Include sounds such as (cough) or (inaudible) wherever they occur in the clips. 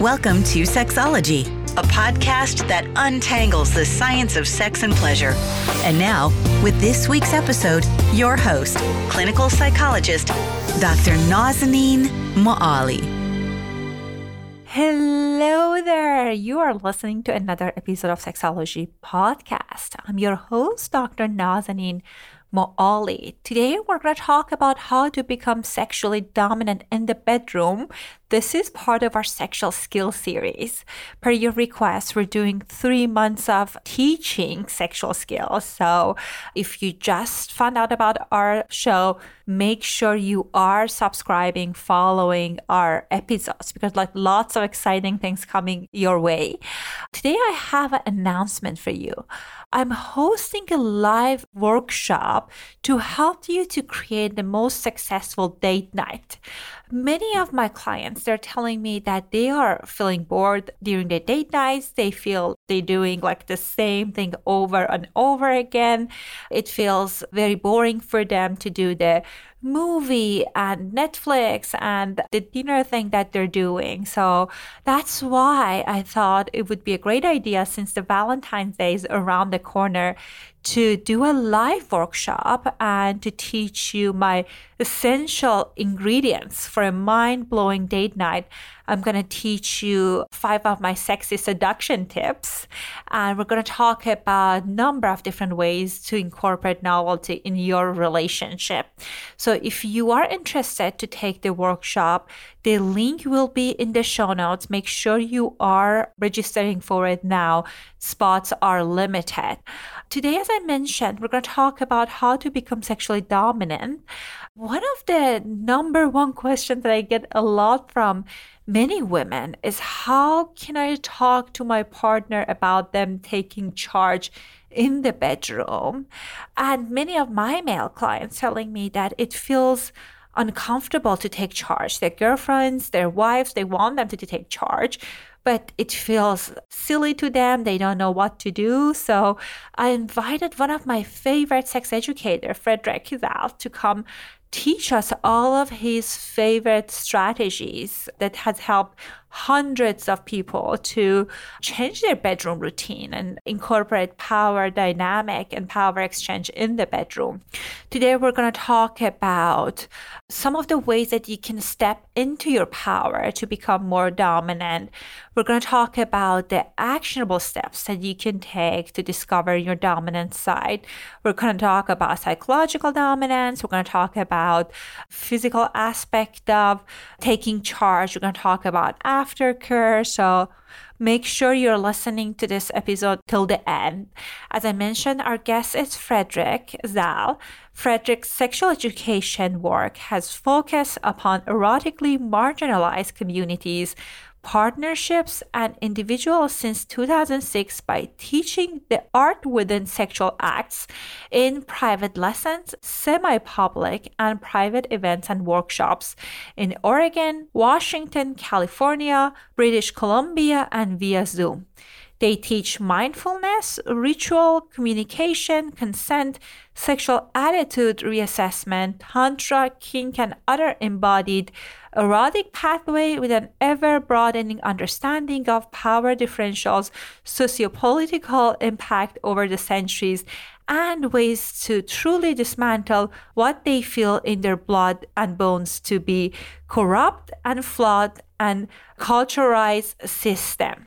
Welcome to Sexology, a podcast that untangles the science of sex and pleasure. And now, with this week's episode, your host, clinical psychologist, Dr. Nazanin Moali. Hello there. You are listening to another episode of Sexology Podcast. I'm your host, Dr. Nazanin Moali. Today, we're going to talk about how to become sexually dominant in the bedroom this is part of our sexual skill series. Per your request, we're doing three months of teaching sexual skills. So if you just found out about our show, make sure you are subscribing, following our episodes because like lots of exciting things coming your way. Today I have an announcement for you. I'm hosting a live workshop to help you to create the most successful date night many of my clients they're telling me that they are feeling bored during their date nights they feel they're doing like the same thing over and over again it feels very boring for them to do the movie and Netflix and the dinner thing that they're doing. So that's why I thought it would be a great idea since the Valentine's Day is around the corner to do a live workshop and to teach you my essential ingredients for a mind blowing date night. I'm going to teach you five of my sexy seduction tips. And we're going to talk about a number of different ways to incorporate novelty in your relationship. So if you are interested to take the workshop, the link will be in the show notes. Make sure you are registering for it now. Spots are limited. Today, as I mentioned, we're going to talk about how to become sexually dominant. One of the number one (laughs) questions that I get a lot from many women is how can I talk to my partner about them taking charge in the bedroom? And many of my male clients telling me that it feels uncomfortable to take charge. Their girlfriends, their wives, they want them to, take charge, but it feels silly to them. They don't know what to do. So I invited one of my favorite sex educator, Frederick Zal, to come teach us all of his favorite strategies that has helped hundreds of people to change their bedroom routine and incorporate power dynamic and power exchange in the bedroom. Today, we're going to talk about some of the ways that you can step into your power to become more dominant. We're going to talk about the actionable steps that you can take to discover your dominant side. We're going to talk about psychological dominance. We're going to talk about physical aspect of taking charge. We're going to talk about aftercare. So make sure you're listening to this episode till the end. As I mentioned, our guest is Frederick Zal. Frederick's sexual education work has focused upon erotically marginalized communities partnerships and individuals since 2006 by teaching the art within sexual acts in private lessons, semi public, and private events and workshops in Oregon, Washington, California, British Columbia, and via Zoom. They teach mindfulness, ritual, communication, consent, sexual attitude reassessment, tantra, kink, and other embodied erotic pathway with an ever broadening understanding of power differentials, sociopolitical impact over the centuries, and ways to truly dismantle what they feel in their blood and bones to be corrupt and flawed and culturalized system.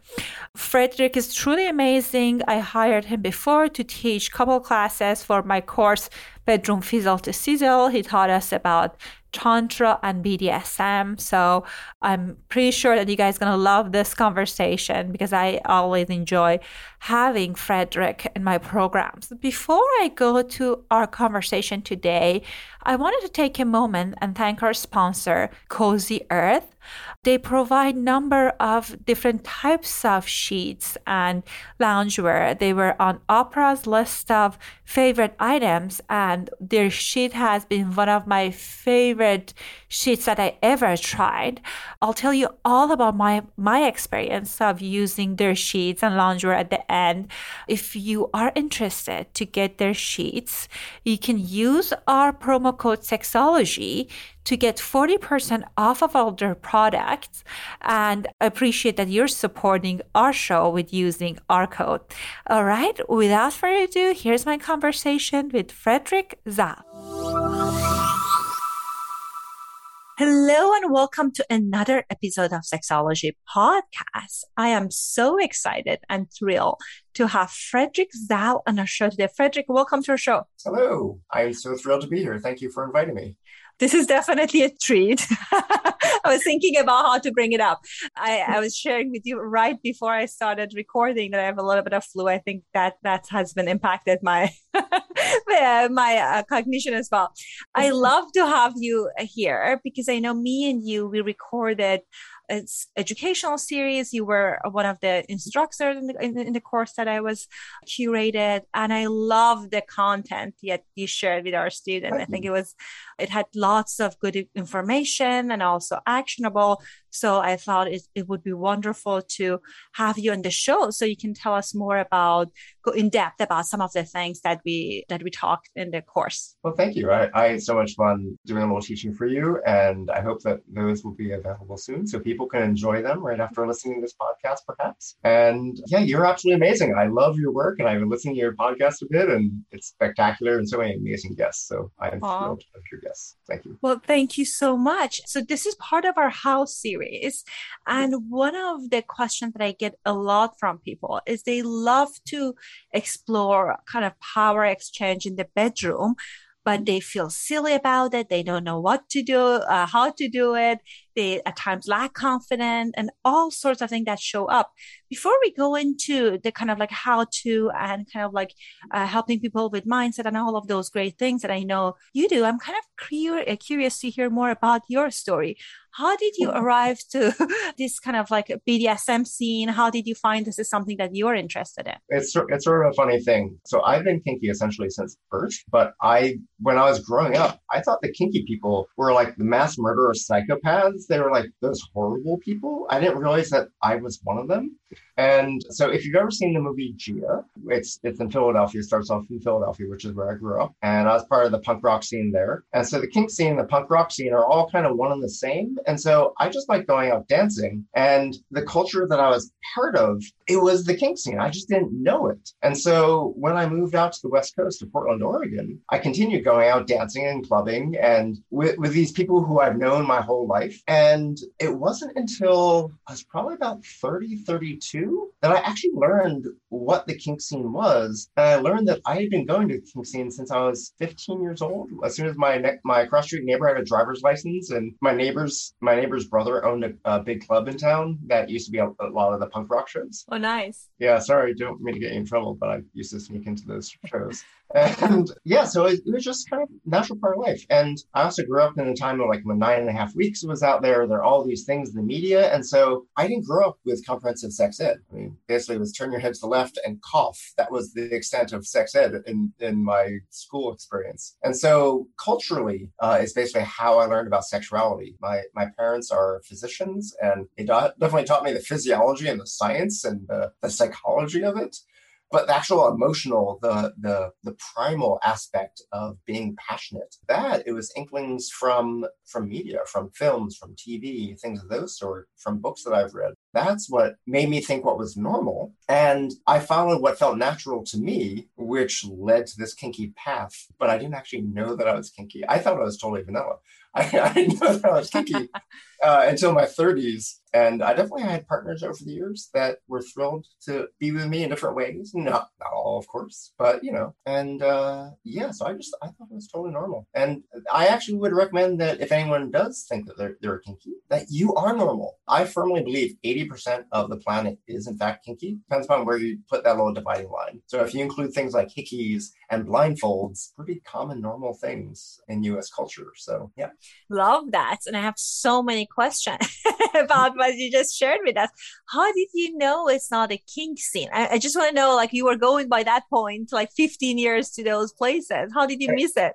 Frederick is truly amazing. I hired him before to teach couple classes for my course Bedroom Fizzle to Sizzle. He taught us about Tantra and BDSM. So I'm pretty sure that you guys to love this conversation because I always enjoy having Frederick in my programs. Before I go to our conversation today, I wanted to take a moment and thank our sponsor, Cozy Earth. They provide number of different types of sheets and loungewear. They were on Oprah's list of favorite items, and their sheet has been one of my favorite favorite sheets that I ever tried. I'll tell you all about my my experience of using their sheets and loungewear at the end. If you are interested to get their sheets, you can use our promo code Sexology to get 40% off of all their products and appreciate that you're supporting our show with using our code. All right, without further ado, here's my conversation with Frederick Zal. Hello and welcome to another episode of Sexology Podcast. I am so excited and thrilled to have Frederick Zal on our show today. Frederick, welcome to our show. Hello. I'm so thrilled to be here. Thank you for inviting me this is definitely a treat. (laughs) I was thinking about how to bring it up. I, I, was sharing with you right before I started recording that I have a little bit of flu. I think that that has been impacted my (laughs) (laughs) Uh, my uh, cognition as well. I mm-hmm. love to have you uh, here because I know me and you we recorded it's educational series. You were one of the instructors in the, in, in the course that I was curated, and I love the content that you shared with our students. I think mm-hmm. it was it had lots of good information and also actionable. So I thought it, it would be wonderful to have you on the show so you can tell us more about go in depth about some of the things that we that we talked in the course. Well, thank you. I, I had so much fun doing a little teaching for you, and I hope that those will be available soon so people can enjoy them right after listening to this podcast, perhaps. And yeah, you're absolutely amazing. I love your work, and I've been listening to your podcast a bit, and it's spectacular and so many amazing guests. So I am thrilled to have your Thank you. Well, thank you so much. So this is part of our house series, and one of the questions that I get a lot from people is they love to explore kind of power exchange in the bedroom but they feel silly about it. They don't know what to do, uh, how to do it. They at times lack confidence and all sorts of things that show up. Before we go into the kind of like how to and kind of like uh, helping people with mindset and all of those great things that I know you do, I'm kind of curious to hear more about your story. How did you arrive to (laughs) this kind of like BDSM scene? How did you find this is something that you're interested in? It's it's sort of a funny thing. So I've been kinky essentially since birth, but I when I was growing up, I thought the kinky people were like the mass murderer psychopaths. They were like those horrible people. I didn't realize that I was one of them. And so if you've ever seen the movie Gia, it's it's in Philadelphia, it starts off in Philadelphia, which is where I grew up. And I was part of the punk rock scene there. And so the kink scene and the punk rock scene are all kind of one and the same. And so I just like going out dancing. And the culture that I was part of, it was the kink scene. I just didn't know it. And so when I moved out to the West Coast to Portland, Oregon, I continued going out dancing and clubbing and with, with these people who I've known my whole life. And it wasn't until I was probably about 30, 32 that I actually learned what the kink scene was. And I learned that I had been going to the kink scene since I was 15 years old. As soon as my ne- my cross street neighbor had a driver's license and my neighbor's my neighbor's brother owned a, a big club in town that used to be a, a, lot of the punk rock shows. Oh, nice. Yeah, sorry, don't mean to get you in trouble, but I used to sneak into those shows. and yeah, so it, it, was just kind of natural part of life. And I also grew up in a time of like when nine and a half weeks was out there. There are all these things in the media, and so I didn't grow up with comprehensive sex ed. I mean, basically, it was turn your head to the left and cough. That was the extent of sex ed in in my school experience. And so culturally, uh, it's basically how I learned about sexuality. My my parents are physicians, and they definitely taught me the physiology and the science and the, the psychology of it but the actual emotional the the the primal aspect of being passionate that it was inklings from from media from films from tv things of those sort from books that i've read. That's what made me think what was normal. And i followed what felt natural to me which led to this kinky path but i didn't actually know that i was kinky. I thought i was totally vanilla. (laughs) I, I didn't know that I was kinky (laughs) uh, until my 30s. And I definitely had partners over the years that were thrilled to be with me in different ways. Not, not all, of course, but you know. And uh, yeah, so I just I thought it was totally normal. And I actually would recommend that if anyone does think that they're, they're kinky, that you are normal. I firmly believe 80% of the planet is in fact kinky. Depends upon where you put that little dividing line. So if you include things like hickeys and blindfolds, pretty common normal things in US culture. So yeah. Love that. And I have so many questions (laughs) about what you just shared with us. How did you know it's not a kink scene? I, I, just want to know, like, you were going by that point, like 15 years to those places. How did you miss it?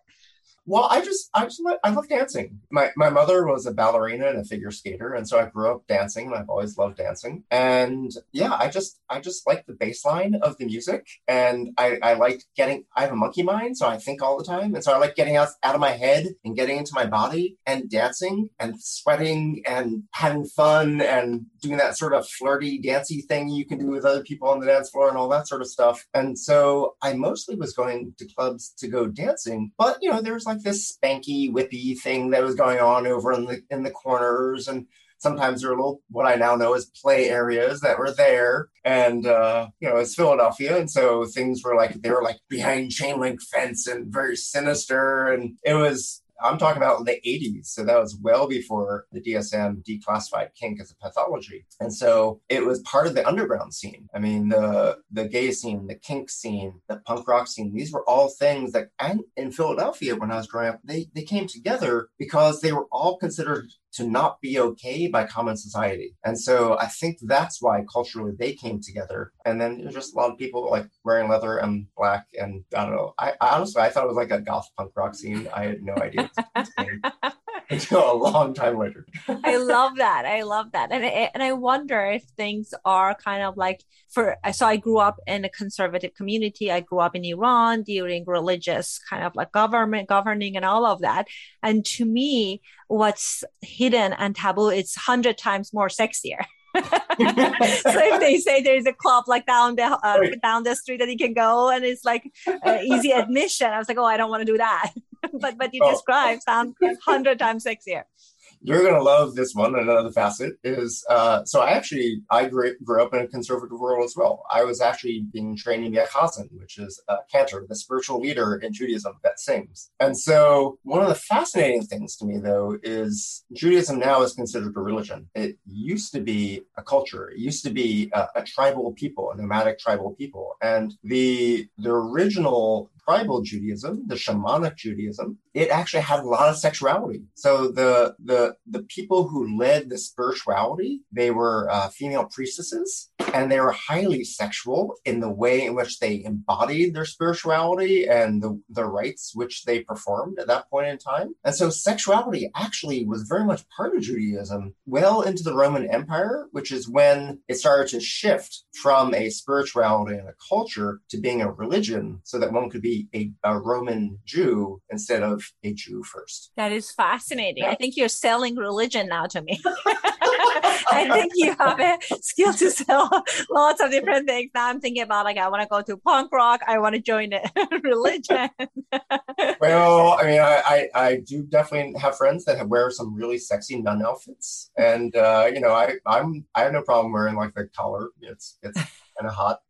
Well, I just, I just, I love dancing. My my mother was a ballerina and a figure skater, and so I grew up dancing, and I've always loved dancing. And yeah, I just, I just like the bass line of the music, and I, I like getting. I have a monkey mind, so I think all the time, and so I like getting out out of my head and getting into my body and dancing and sweating and having fun and doing that sort of flirty, dancy thing you can do with other people on the dance floor and all that sort of stuff. And so I mostly was going to clubs to go dancing, but you know, there was like this spanky, whippy thing that was going on over in the in the corners and sometimes there were little what I now know as play areas that were there. And uh, you know, it's Philadelphia, and so things were like they were like behind chain link fence and very sinister, and it was I'm talking about the 80s. So that was well before the DSM declassified kink as a pathology. And so it was part of the underground scene. I mean, the the gay scene, the kink scene, the punk rock scene, these were all things that and in Philadelphia when I was growing up, they they came together because they were all considered to not be okay by common society. And so I think that's why culturally they came together. And then there's just a lot of people like wearing leather and black. And I don't know. I, I honestly, I thought it was like a goth punk rock scene. I had no idea. (laughs) (laughs) until a long time later. I love that. I love that. And I, and I wonder if things are kind of like for so I grew up in a conservative community. I grew up in Iran during religious kind of like government governing and all of that. And to me, what's hidden and taboo is hundred times more sexier. (laughs) so if they say there's a club like down the uh, down the street that you can go and it's like uh, easy admission, I was like, oh, I don't want to do that. But but you oh. describe sound hundred times sexier you're going to love this one. Another facet is uh, so I actually I grew, grew up in a conservative world as well. I was actually being trained in the Chazan, which is a cantor, the spiritual leader in Judaism that sings. And so one of the fascinating things to me though is Judaism now is considered a religion. It used to be a culture. It used to be a, a tribal people, a nomadic tribal people, and the the original tribal Judaism, the shamanic Judaism, it actually had a lot of sexuality. So the the the people who led the spirituality, they were uh, female priestesses, and they were highly sexual in the way in which they embodied their spirituality and the, the rites which they performed at that point in time. And so sexuality actually was very much part of Judaism well into the Roman Empire, which is when it started to shift from a spirituality and a culture to being a religion so that one could be a, a Roman Jew instead of a Jew first. That is fascinating. Yeah. I think you're selling religion now to me. (laughs) I think you have a skill to sell lots of different things. Now I'm thinking about like I want to go to punk rock. I want to join a (laughs) religion. (laughs) well, I mean, I, I, I do definitely have friends that have wear some really sexy nun outfits, and uh, you know I I'm I have no problem wearing like the collar. It's it's kind of hot.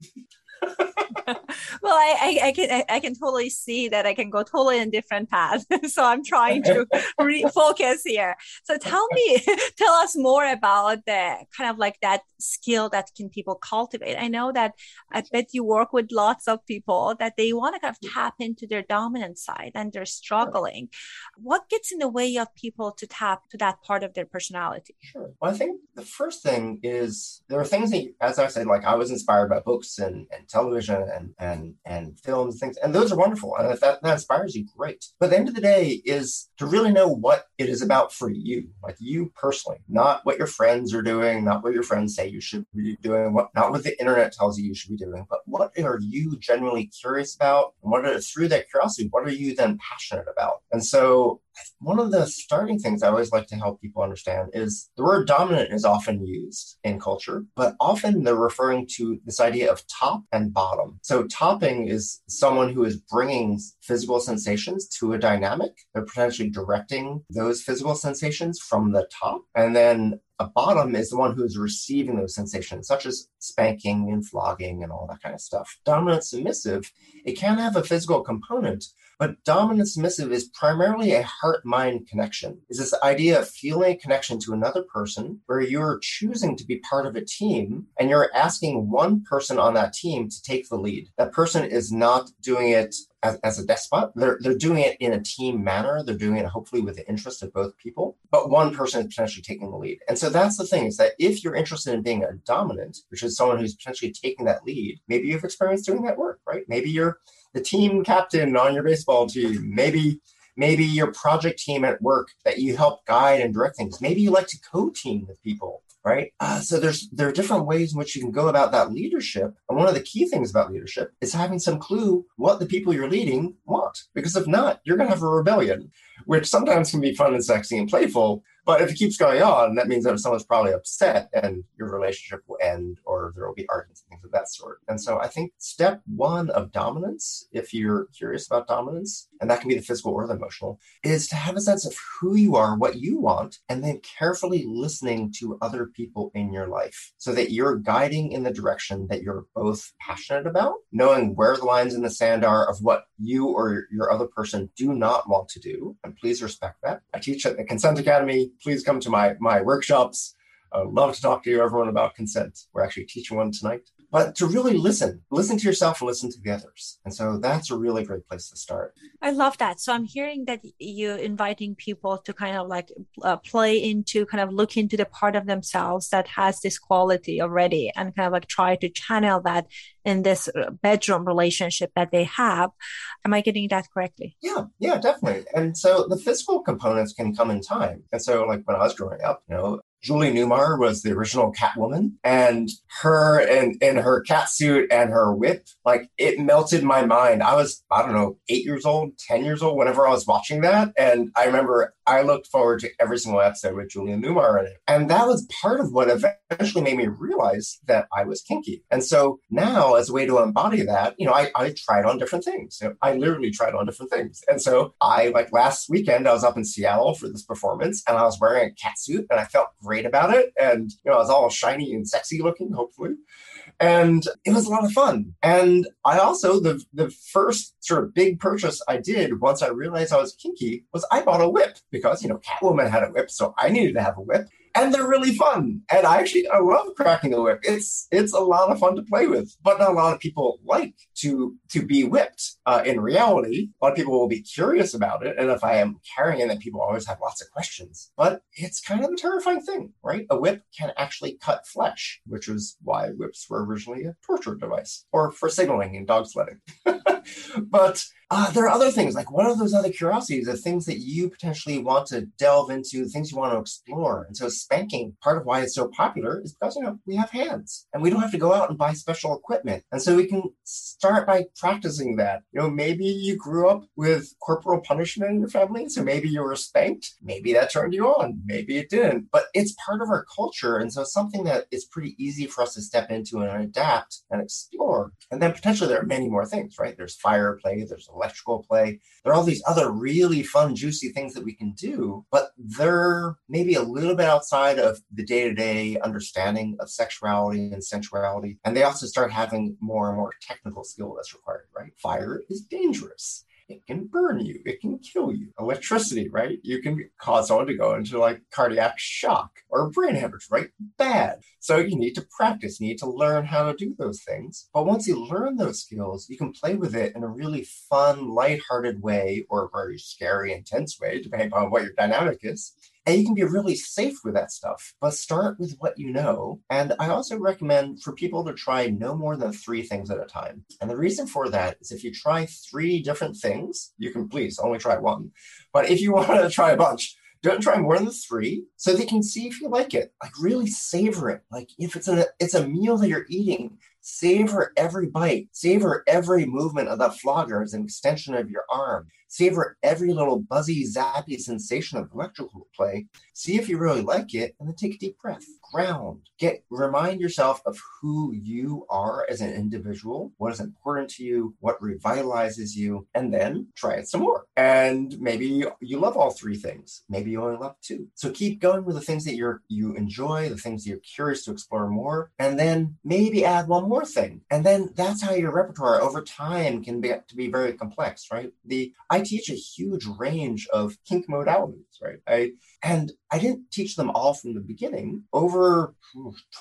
Well, I, I, I, can I, can totally see that I can go totally in different paths. (laughs) so I'm trying to (laughs) refocus here. So tell me, (laughs) tell us more about the kind of like that skill that can people cultivate. I know that I bet you work with lots of people that they want to kind of tap into their dominant side and they're struggling. What gets in the way of people to tap to that part of their personality? Sure. Well, I think the first thing is there are things that, as I said, like I was inspired by books and, and television and and and films and things, and those are wonderful. And if that, that inspires you, great. But the end of the day is to really know what it is about for you, like you personally, not what your friends are doing, not what your friends say you should be doing, what not what the internet tells you you should be doing, but what are you genuinely curious about? And what through that curiosity, what are you then passionate about? And so one of the starting things I always like to help people understand is the word dominant is often used in culture, but often they're referring to this idea of top and bottom. So, topping is someone who is bringing physical sensations to a dynamic. They're potentially directing those physical sensations from the top. And then a bottom is the one who is receiving those sensations, such as spanking and flogging and all that kind of stuff. Dominant submissive, it can have a physical component, but dominant submissive is primarily a heart mind connection. Is this idea of feeling a connection to another person where you're choosing to be part of a team and you're asking one person on that team to take the lead. That person is not doing it as, as, a despot. They're, they're doing it in a team manner. They're doing it hopefully with the interest of both people, but one person is potentially taking the lead. And so that's the thing is that if you're interested in being a dominant, which is someone who's potentially taking that lead, maybe you've experienced doing that work, right? Maybe you're the team captain on your baseball team. Maybe maybe your project team at work that you help guide and direct things. Maybe you like to co-team with people right? Uh, so there's there are different ways in which you can go about that leadership. And one of the key things about leadership is having some clue what the people you're leading want. Because if not, you're going to have a rebellion, which sometimes can be fun and sexy and playful. But if it keeps going on, that means that someone's probably upset and your relationship will end or there will be arguments and things of that sort. And so I think step one of dominance, if you're curious about dominance, and that can be the physical or the emotional, is to have a sense of who you are, what you want, and then carefully listening to other people in your life so that you're guiding in the direction that you're both passionate about, knowing where the lines in the sand are of what you or your other person do not want to do. And please respect that. I teach at the Consent Academy please come to my my workshops. I would love to talk to you, everyone, about consent. We're actually teaching one tonight. But to really listen, listen to yourself and listen to the others. And so that's a really great place to start. I love that. So I'm hearing that you're inviting people to kind of like uh, play into, kind of look into the part of themselves that has this quality already and kind of like try to channel that in this uh, bedroom relationship that they have. Am I getting that correctly? Yeah, yeah, definitely. And so the physical components can come in time. And so, like when I was growing up, you know, Julie Newmar was the original Catwoman, and her and in her cat suit and her whip, like it melted my mind. I was, I don't know, eight years old, 10 years old, whenever I was watching that. And I remember I looked forward to every single episode with Julia Newmar in it. And that was part of what eventually made me realize that I was kinky. And so now, as a way to embody that, you know, I, I tried on different things. You know, I literally tried on different things. And so I, like last weekend, I was up in Seattle for this performance and I was wearing a cat suit and I felt great about it. And, you know, I was all shiny and sexy looking, hopefully and it was a lot of fun. And I also the the first sort of big purchase I did once I realized I was kinky was I bought a whip because you know Catwoman had a whip, so I needed to have a whip and they're really fun. And I actually I love cracking a whip. It's it's a lot of fun to play with, but not a lot of people like to to be whipped. Uh, in reality, a lot of people will be curious about it, and if I am carrying it, people always have lots of questions. But it's kind of a terrifying thing, right? A whip can actually cut flesh, which is why whips were originally a torture device or for signaling in dog sledding. (laughs) but uh, there are other things like what are those other curiosities, the things that you potentially want to delve into, the things you want to explore. And so spanking, part of why it's so popular is because you know we have hands and we don't have to go out and buy special equipment. And so we can start by practicing that. You know, maybe you grew up with corporal punishment in your family, so maybe you were spanked. Maybe that turned you on. Maybe it didn't. But it's part of our culture, and so it's something that is pretty easy for us to step into and adapt and explore. And then potentially there are many more things, right? There's fire play. There's electrical play. There are all these other really fun, juicy things that we can do, but they're maybe a little bit outside of the day to day understanding of sexuality and sensuality. And they also start having more and more technical skill that's required, right? Fire is dangerous it can burn you, it can kill you. Electricity, right? You can cause someone to go into like cardiac shock or brain hemorrhage, right? Bad. So you need to practice, you need to learn how to do those things. But once you learn those skills, you can play with it in a really fun, lighthearted way or a very scary, intense way, depending on what your dynamic is. And you can be really safe with that stuff, but start with what you know. And I also recommend for people to try no more than three things at a time. And the reason for that is if you try three different things, you can please only try one. But if you (laughs) want to try a bunch, don't try more than three so they can see if you like it. Like really savor it. Like if it's a it's a meal that you're eating, savor every bite, savor every movement of that flogger as an extension of your arm savor every little buzzy, zappy sensation of electrical play, see if you really like it, and then take a deep breath. Ground. Get remind yourself of who you are as an individual, what is important to you, what revitalizes you, and then try it some more. And maybe you love all three things. Maybe you only love two. So keep going with the things that you're you enjoy, the things that you're curious to explore more, and then maybe add one more thing. And then that's how your repertoire over time can be to be very complex, right? The I teach a huge range of kink modalities, right? I and I didn't teach them all from the beginning. Over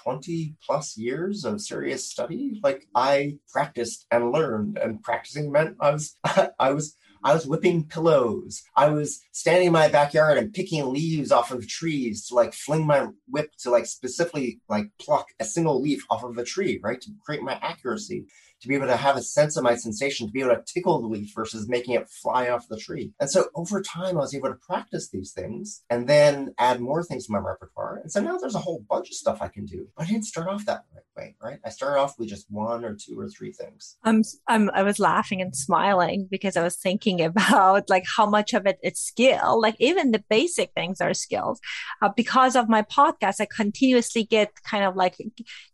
20 plus years of serious study, like I practiced and learned, and practicing meant I was (laughs) I was I was whipping pillows. I was standing in my backyard and picking leaves off of trees to like fling my whip to like specifically like pluck a single leaf off of a tree, right? To create my accuracy. To be able to have a sense of my sensation, to be able to tickle the leaf versus making it fly off the tree. And so over time, I was able to practice these things and then add more things to my repertoire. And so now there's a whole bunch of stuff I can do. But I didn't start off that way, right? I started off with just one or two or three things. I'm, I'm I was laughing and smiling because I was thinking (laughs) about like how much of it is skill. Like even the basic things are skills. Uh, because of my podcast, I continuously get kind of like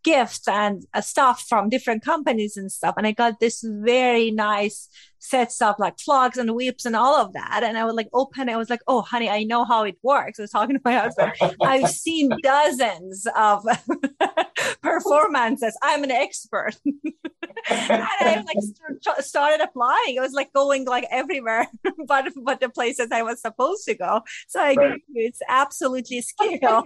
gifts and uh, stuff from different companies and stuff. And I got this very nice sets of like flogs and whips and all of that. And I would like open it. I was like, oh, honey, I know how it works. I was talking to my husband. (laughs) I've seen dozens of (laughs) performances. I'm an expert. (laughs) and I like st- started applying. It was like going like everywhere, but but the places I was supposed to go. So I right. agree. It's absolutely skill,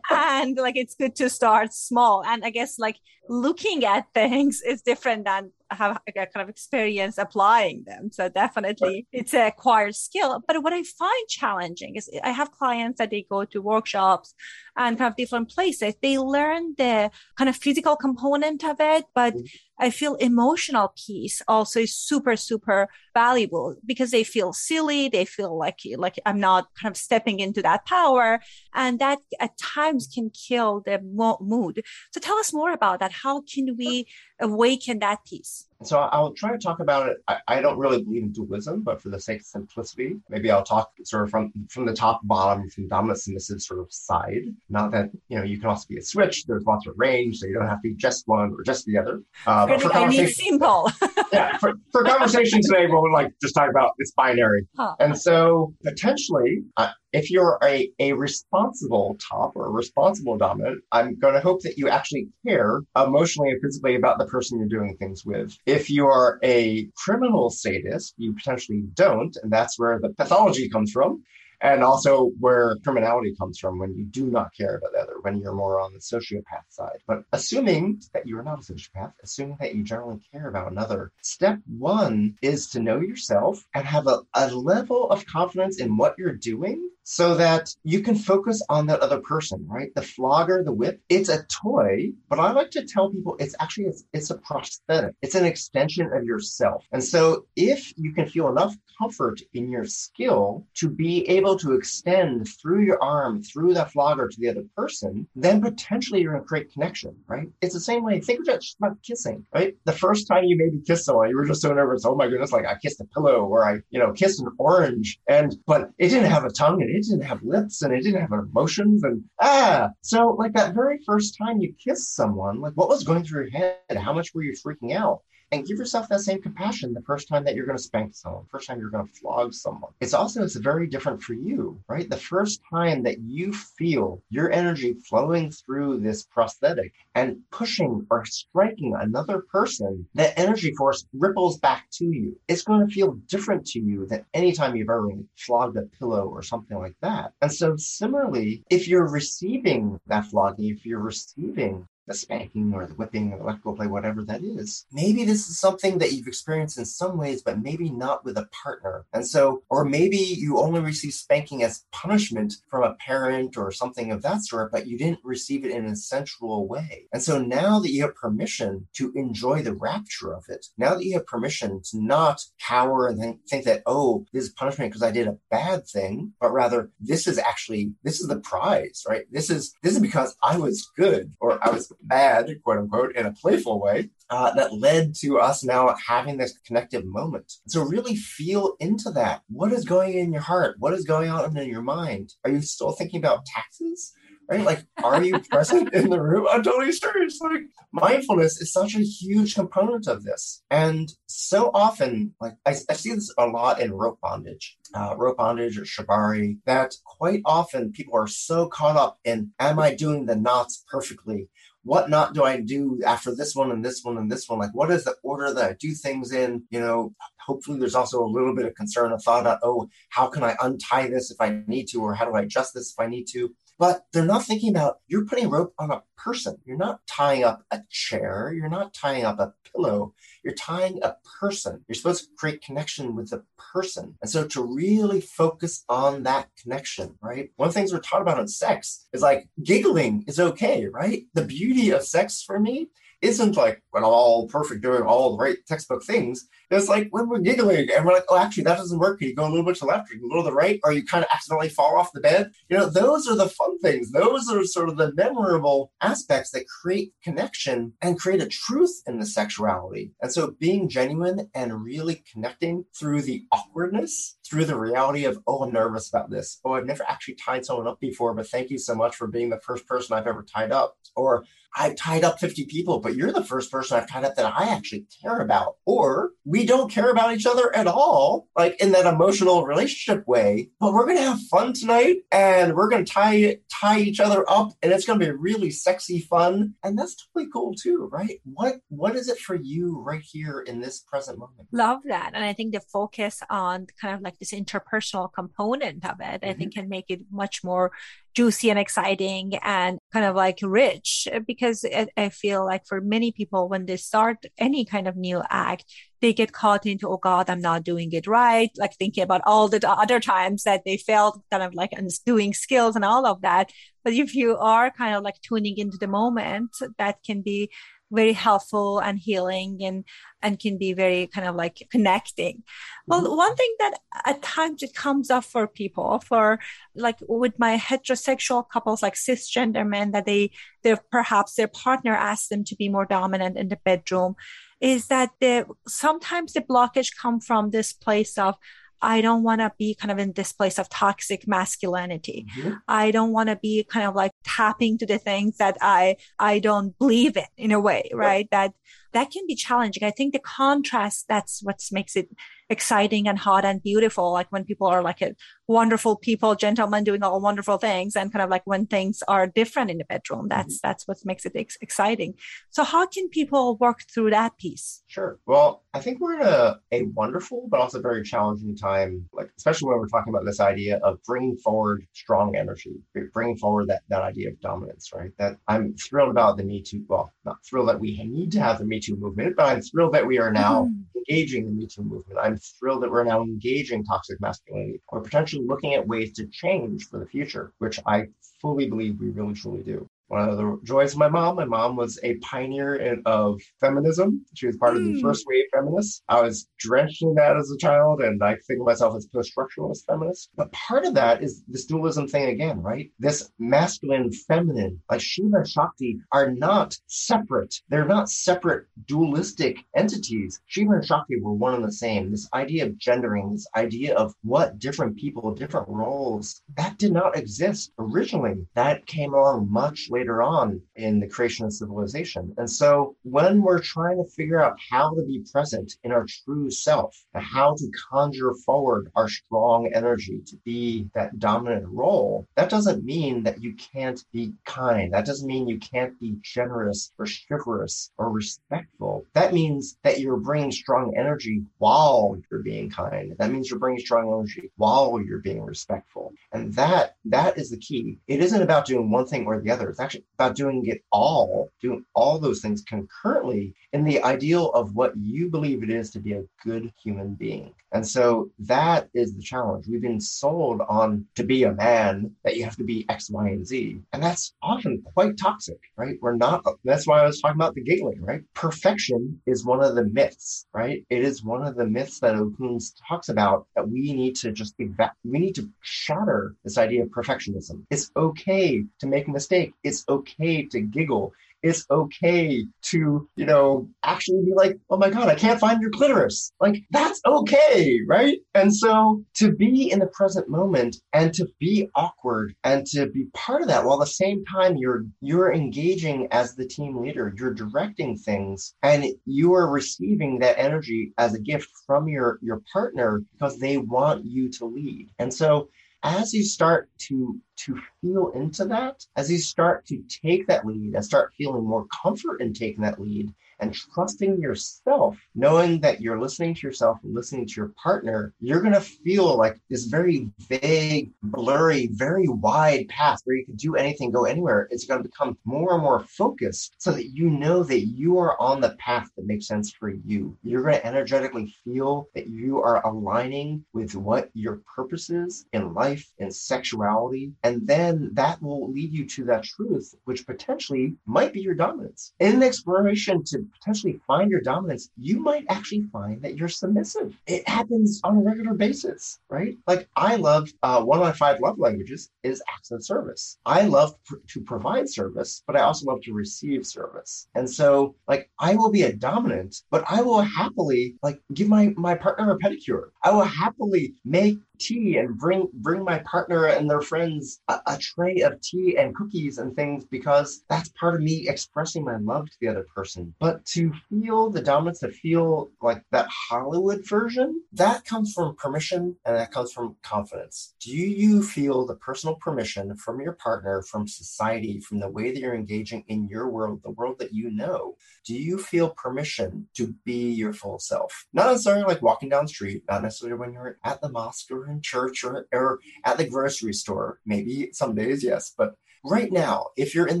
and like it's good to start small. And I guess like looking at things is different than have a kind of experience applying them. So definitely it's a acquired skill. But what I find challenging is I have clients that they go to workshops and kind of different places. They learn the kind of physical component of it, but mm-hmm. I feel emotional piece also is super, super valuable because they feel silly. They feel like, like I'm not kind of stepping into that power. And that at times can kill the mood. So tell us more about that. How can we awaken that piece? So I'll try to talk about it. I, I, don't really believe in dualism, but for the sake of simplicity, maybe I'll talk sort of from from the top bottom, from dominant submissive sort of side. Not that you know you can also be a switch. There's lots of range, so you don't have to be just one or just the other. Uh, but for I need simple. (laughs) yeah, for, for conversation today, we'll like just talk about it's binary. Huh. And so potentially, uh, if you're a, a responsible top or a responsible dominant, I'm going to hope that you actually care emotionally and physically about the person you're doing things with. If you are a criminal sadist, you potentially don't. And that's where the pathology comes from and also where criminality comes from when you do not care about the other, when you're more on the sociopath side. But assuming that you're not a sociopath, assuming that you generally care about another, step one is to know yourself and have a, a level of confidence in what you're doing so that you can focus on that other person, right? The flogger, the whip, it's a toy, but I like to tell people it's actually it's, it's a prosthetic. It's an extension of yourself. And so if you can feel enough comfort in your skill to be able to extend through your arm, through that flogger to the other person, then potentially you're going to create connection, right? It's the same way. Think just about kissing, right? The first time you maybe kissed someone, you were just so nervous. Oh my goodness, like I kissed a pillow or I, you know, kissed an orange and, but it didn't have a tongue and it didn't have lips and it didn't have emotions and ah. So like that very first time you kissed someone, like what was going through your head? How much were you freaking out? And give yourself that same compassion the first time that you're going to spank someone, first time you're going to flog someone. It's also it's very different for you, right? The first time that you feel your energy flowing through this prosthetic and pushing or striking another person, that energy force ripples back to you. It's going to feel different to you than any time you've ever flogged a pillow or something like that. And so similarly, if you're receiving that flogging, if you're receiving the spanking or the whipping or the electrical play, whatever that is. Maybe this is something that you've experienced in some ways, but maybe not with a partner. And so, or maybe you only receive spanking as punishment from a parent or something of that sort, but you didn't receive it in a sensual way. And so now that you have permission to enjoy the rapture of it, now that you have permission to not cower and think, think that, oh, this is punishment because I did a bad thing, but rather this is actually, this is the prize, right? This is, this is because I was good or I was bad, quote unquote, in a playful way uh, that led to us now having this connective moment. So really feel into that. What is going in your heart? What is going on in your mind? Are you still thinking about taxes? Right? Like, are you (laughs) present in the room? I'm totally serious. Like, mindfulness is such a huge component of this. And so often, like, I, I see this a lot in rope bondage, uh, rope bondage or shibari, that quite often people are so caught up in, am I doing the knots perfectly? What not do I do after this one and this one and this one? Like, what is the order that I do things in? You know, hopefully there's also a little bit of concern or thought about, oh, how can I untie this if I need to, or how do I adjust this if I need to? But they're not thinking about you're putting rope on a person. You're not tying up a chair. You're not tying up a pillow. You're tying a person. You're supposed to create connection with the person. And so to really focus on that connection, right? One of the things we're taught about in sex is like giggling is okay, right? The beauty of sex for me isn't like when I'm all perfect doing all the right textbook things. It's like when we're giggling and we're like, oh, actually, that doesn't work. Can you go a little bit to the left, or you can go to the right, or you kind of accidentally fall off the bed? You know, those are the fun things. Those are sort of the memorable aspects that create connection and create a truth in the sexuality. And so being genuine and really connecting through the awkwardness, through the reality of, oh, I'm nervous about this. Oh, I've never actually tied someone up before, but thank you so much for being the first person I've ever tied up. Or I've tied up 50 people, but you're the first person I've tied up that I actually care about. Or we don't care about each other at all, like in that emotional relationship way, but we're going to have fun tonight and we're going to tie, tie each other up and it's going to be really sexy fun. And that's totally cool too, right? What, what is it for you right here in this present moment? Love that. And I think the focus on kind of like this interpersonal component of it, mm-hmm. I think can make it much more juicy and exciting and kind of like rich because I feel like for many people, when they start any kind of new act, they get caught into, oh God, I'm not doing it right. Like thinking about all the other times that they failed kind of like doing skills and all of that. But if you are kind of like tuning into the moment, that can be very helpful and healing and and can be very kind of like connecting well mm-hmm. one thing that at times it comes up for people for like with my heterosexual couples like cisgender men that they they perhaps their partner asks them to be more dominant in the bedroom is that the sometimes the blockage come from this place of I don't want to be kind of in this place of toxic masculinity. Mm-hmm. I don't want to be kind of like tapping to the things that I I don't believe in in a way, right? That that can be challenging. I think the contrast that's what makes it exciting and hot and beautiful. Like when people are like a wonderful people, gentlemen doing all wonderful things, and kind of like when things are different in the bedroom. That's mm-hmm. that's what makes it ex- exciting. So how can people work through that piece? Sure. Well, I think we're in a, a wonderful but also very challenging time, like especially when we're talking about this idea of bringing forward strong energy, bringing forward that that idea of dominance, right? That I'm thrilled about the need to, Well, not thrilled that we need to have the Me Too movement, but I'm thrilled that we are now mm-hmm. engaging the Me Too movement. I'm thrilled that we're now engaging toxic masculinity or potentially looking at ways to change for the future, which I fully believe we really truly do one of the joys of my mom. My mom was a pioneer in, of feminism. She was part mm. of the hmm. first wave feminists. I was drenched in that as a child, and I think of myself as post-structuralist feminist. But part of that is this dualism thing again, right? This masculine, feminine, like Shiva and Shakti, are not separate. They're not separate dualistic entities. Shiva and Shakti were one and the same. This idea of gendering, this idea of what different people, different roles, that did not exist originally. That came along much later later on in the creation of civilization. And so when we're trying to figure out how to be present in our true self, how to conjure forward our strong energy to be that dominant role, that doesn't mean that you can't be kind. That doesn't mean you can't be generous or chivalrous or respectful. That means that you're bringing strong energy while you're being kind. That means you're bringing strong energy while you're being respectful. And that that is the key. It isn't about doing one thing or the other. Actually about doing it all, doing all those things concurrently in the ideal of what you believe it is to be a good human being. And so that is the challenge. We've been sold on to be a man that you have to be X, Y, and Z. And that's often quite toxic, right? We're not, that's why I was talking about the giggling, right? Perfection is one of the myths, right? It is one of the myths that Okun talks about that we need to just, eva- we need to shatter this idea of perfectionism. It's okay to make a mistake. It's okay to giggle it's okay to, you know, actually be like, oh my God, I can't find your clitoris. Like, that's okay, right? And so to be in the present moment and to be awkward and to be part of that while at the same time you're you're engaging as the team leader, you're directing things and you are receiving that energy as a gift from your your partner because they want you to lead. And so as you start to to feel into that, as you start to take that lead and start feeling more comfort in taking that lead, and trusting yourself, knowing that you're listening to yourself and listening to your partner, you're going to feel like this very vague, blurry, very wide path where you can do anything, go anywhere. It's going to become more and more focused so that you know that you are on the path that makes sense for you. You're going to energetically feel that you are aligning with what your purpose is in life and sexuality. And then that will lead you to that truth, which potentially might be your dominance. In the exploration to potentially find your dominance, you might actually find that you're submissive. It happens on a regular basis, right? Like I love uh, one of my five love languages is acts of service. I love pr- to provide service, but I also love to receive service. And so, like, I will be a dominant, but I will happily like give my my partner a pedicure. I will happily make tea and bring bring my partner and their friends a, a, tray of tea and cookies and things because that's part of me expressing my love to the other person. But to feel the dominance to feel like that hollywood version that comes from permission and that comes from confidence. Do you feel the personal permission from your partner from society from the way that you're engaging in your world the world that you know? Do you feel permission to be your full self? Not necessarily like walking down the street not necessarily when you're at the mosque or in church or, or at the grocery store. Maybe some days, yes, but Right now, if you're in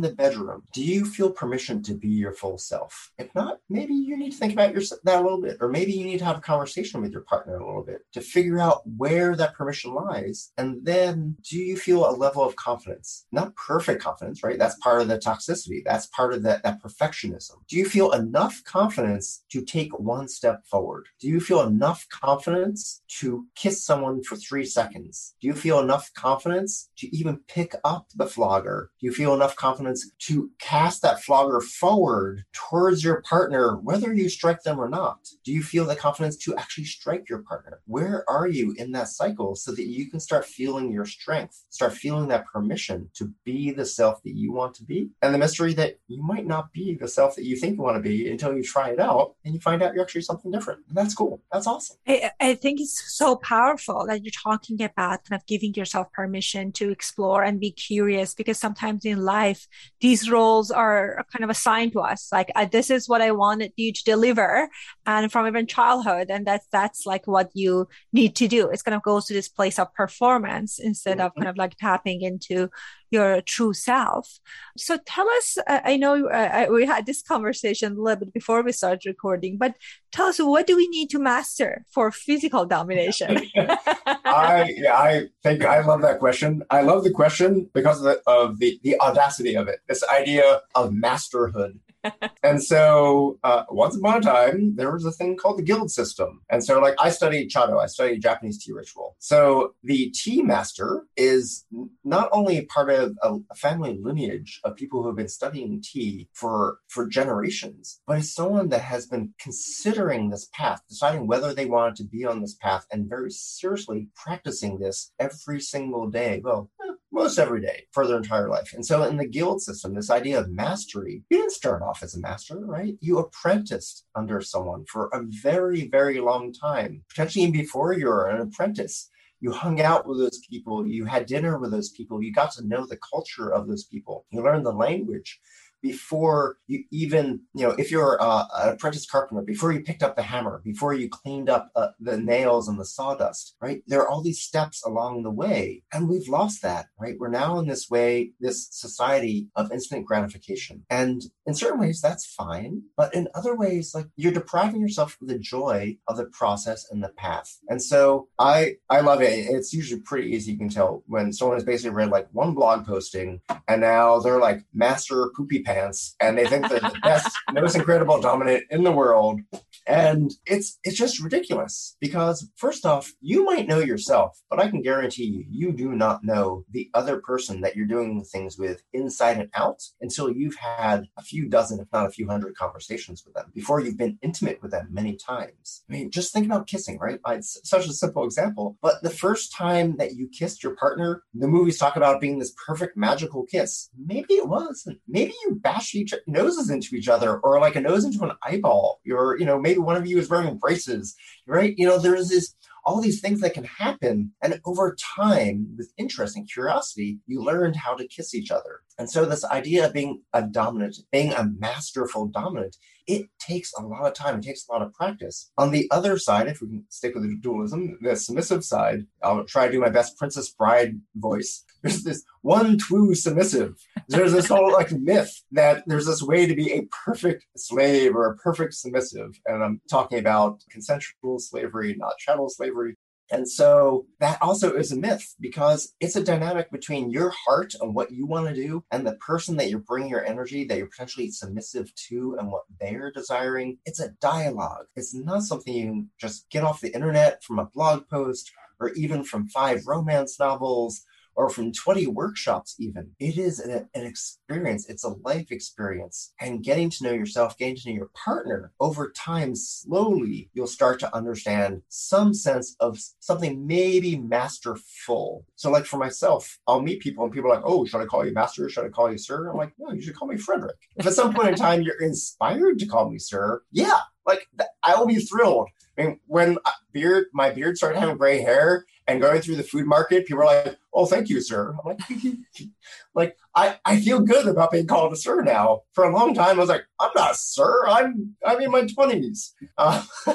the bedroom, do you feel permission to be your full self? If not, maybe you need to think about your, that a little bit, or maybe you need to have a conversation with your partner a little bit to figure out where that permission lies. And then do you feel a level of confidence? Not perfect confidence, right? That's part of the toxicity. That's part of that, that perfectionism. Do you feel enough confidence to take one step forward? Do you feel enough confidence to kiss someone for three seconds? Do you feel enough confidence to even pick up the flogger? Flogger? Do you feel enough confidence to cast that flogger forward towards your partner, whether you strike them or not? Do you feel the confidence to actually strike your partner? Where are you in that cycle so that you can start feeling your strength, start feeling that permission to be the self that you want to be? And the mystery that you might not be the self that you think you want to be until you try it out and you find out you're actually something different. And that's cool. That's awesome. I, I think it's so powerful that you're talking about kind of giving yourself permission to explore and be curious because sometimes in life these roles are kind of assigned to us. Like uh, this is what i wanted you to deliver and from even childhood and that's that's like what you need to do it's kind of goes to this place of performance instead of mm-hmm. kind of like tapping into your true self. So tell us, uh, I know uh, we had this conversation a little bit before we started recording, but tell us what do we need to master for physical domination? (laughs) I I think I love that question. I love the question because of the, of the, the audacity of it. This idea of masterhood (laughs) and so uh, once upon a time, there was a thing called the guild system. And so, like, I studied Chado, I studied Japanese tea ritual. So the tea master is not only part of a, family lineage of people who have been studying tea for, for generations, but is someone that has been considering this path, deciding whether they wanted to be on this path, and very seriously practicing this every single day. Well, most every day for their entire life. And so in the guild system, this idea of mastery, you didn't start off as a master, right? You apprenticed under someone for a very, very long time, potentially even before you're an apprentice. You hung out with those people, you had dinner with those people, you got to know the culture of those people, you learned the language before you even, you know, if you're uh, an apprentice carpenter, before you picked up the hammer, before you cleaned up uh, the nails and the sawdust, right? There are all these steps along the way. And we've lost that, right? We're now in this way, this society of instant gratification. And in certain ways, that's fine. But in other ways, like you're depriving yourself of the joy of the process and the path. And so I, I love it. It's usually pretty easy. You can tell when someone has basically read like one blog posting and now they're like master poopy pants and they think they're the best, most incredible dominant in the world. And it's it's just ridiculous because first off, you might know yourself, but I can guarantee you, you do not know the other person that you're doing things with inside and out until you've had a few dozen, if not a few hundred conversations with them before you've been intimate with them many times. I mean, just think about kissing, right? It's such a simple example, but the first time that you kissed your partner, the movies talk about being this perfect magical kiss. Maybe it wasn't. Maybe you bash each noses into each other or like a nose into an eyeball. You're, you know, maybe one of you is wearing braces, right? You know, there's this all these things that can happen. And over time, with interest and curiosity, you learned how to kiss each other. And so, this idea of being a dominant, being a masterful dominant, it takes a lot of time. It takes a lot of practice. On the other side, if we can stick with the dualism, the submissive side, I'll try to do my best Princess Bride voice. There's this one true submissive. There's this whole like myth that there's this way to be a perfect slave or a perfect submissive. And I'm talking about consensual slavery, not chattel slavery. And so that also is a myth because it's a dynamic between your heart and what you want to do and the person that you're bringing your energy that you're potentially submissive to and what they're desiring. It's a dialogue. It's not something you just get off the internet from a blog post or even from five romance novels or from 20 workshops, even. It is an, an, experience, it's a life experience. And getting to know yourself, getting to know your partner over time, slowly, you'll start to understand some sense of something maybe masterful. So, like for myself, I'll meet people and people are like, oh, should I call you master? Should I call you sir? I'm like, no, you should call me Frederick. If at some point in time you're inspired to call me sir, yeah, like I will be thrilled. I mean, when uh, beard, my beard started having gray hair and going through the food market, people are like, "Oh, thank you, sir." I'm like, (laughs) like I, I feel good about being called a sir now. For a long time, I was like, "I'm not a sir. I'm I'm in my twenties. Uh, (laughs)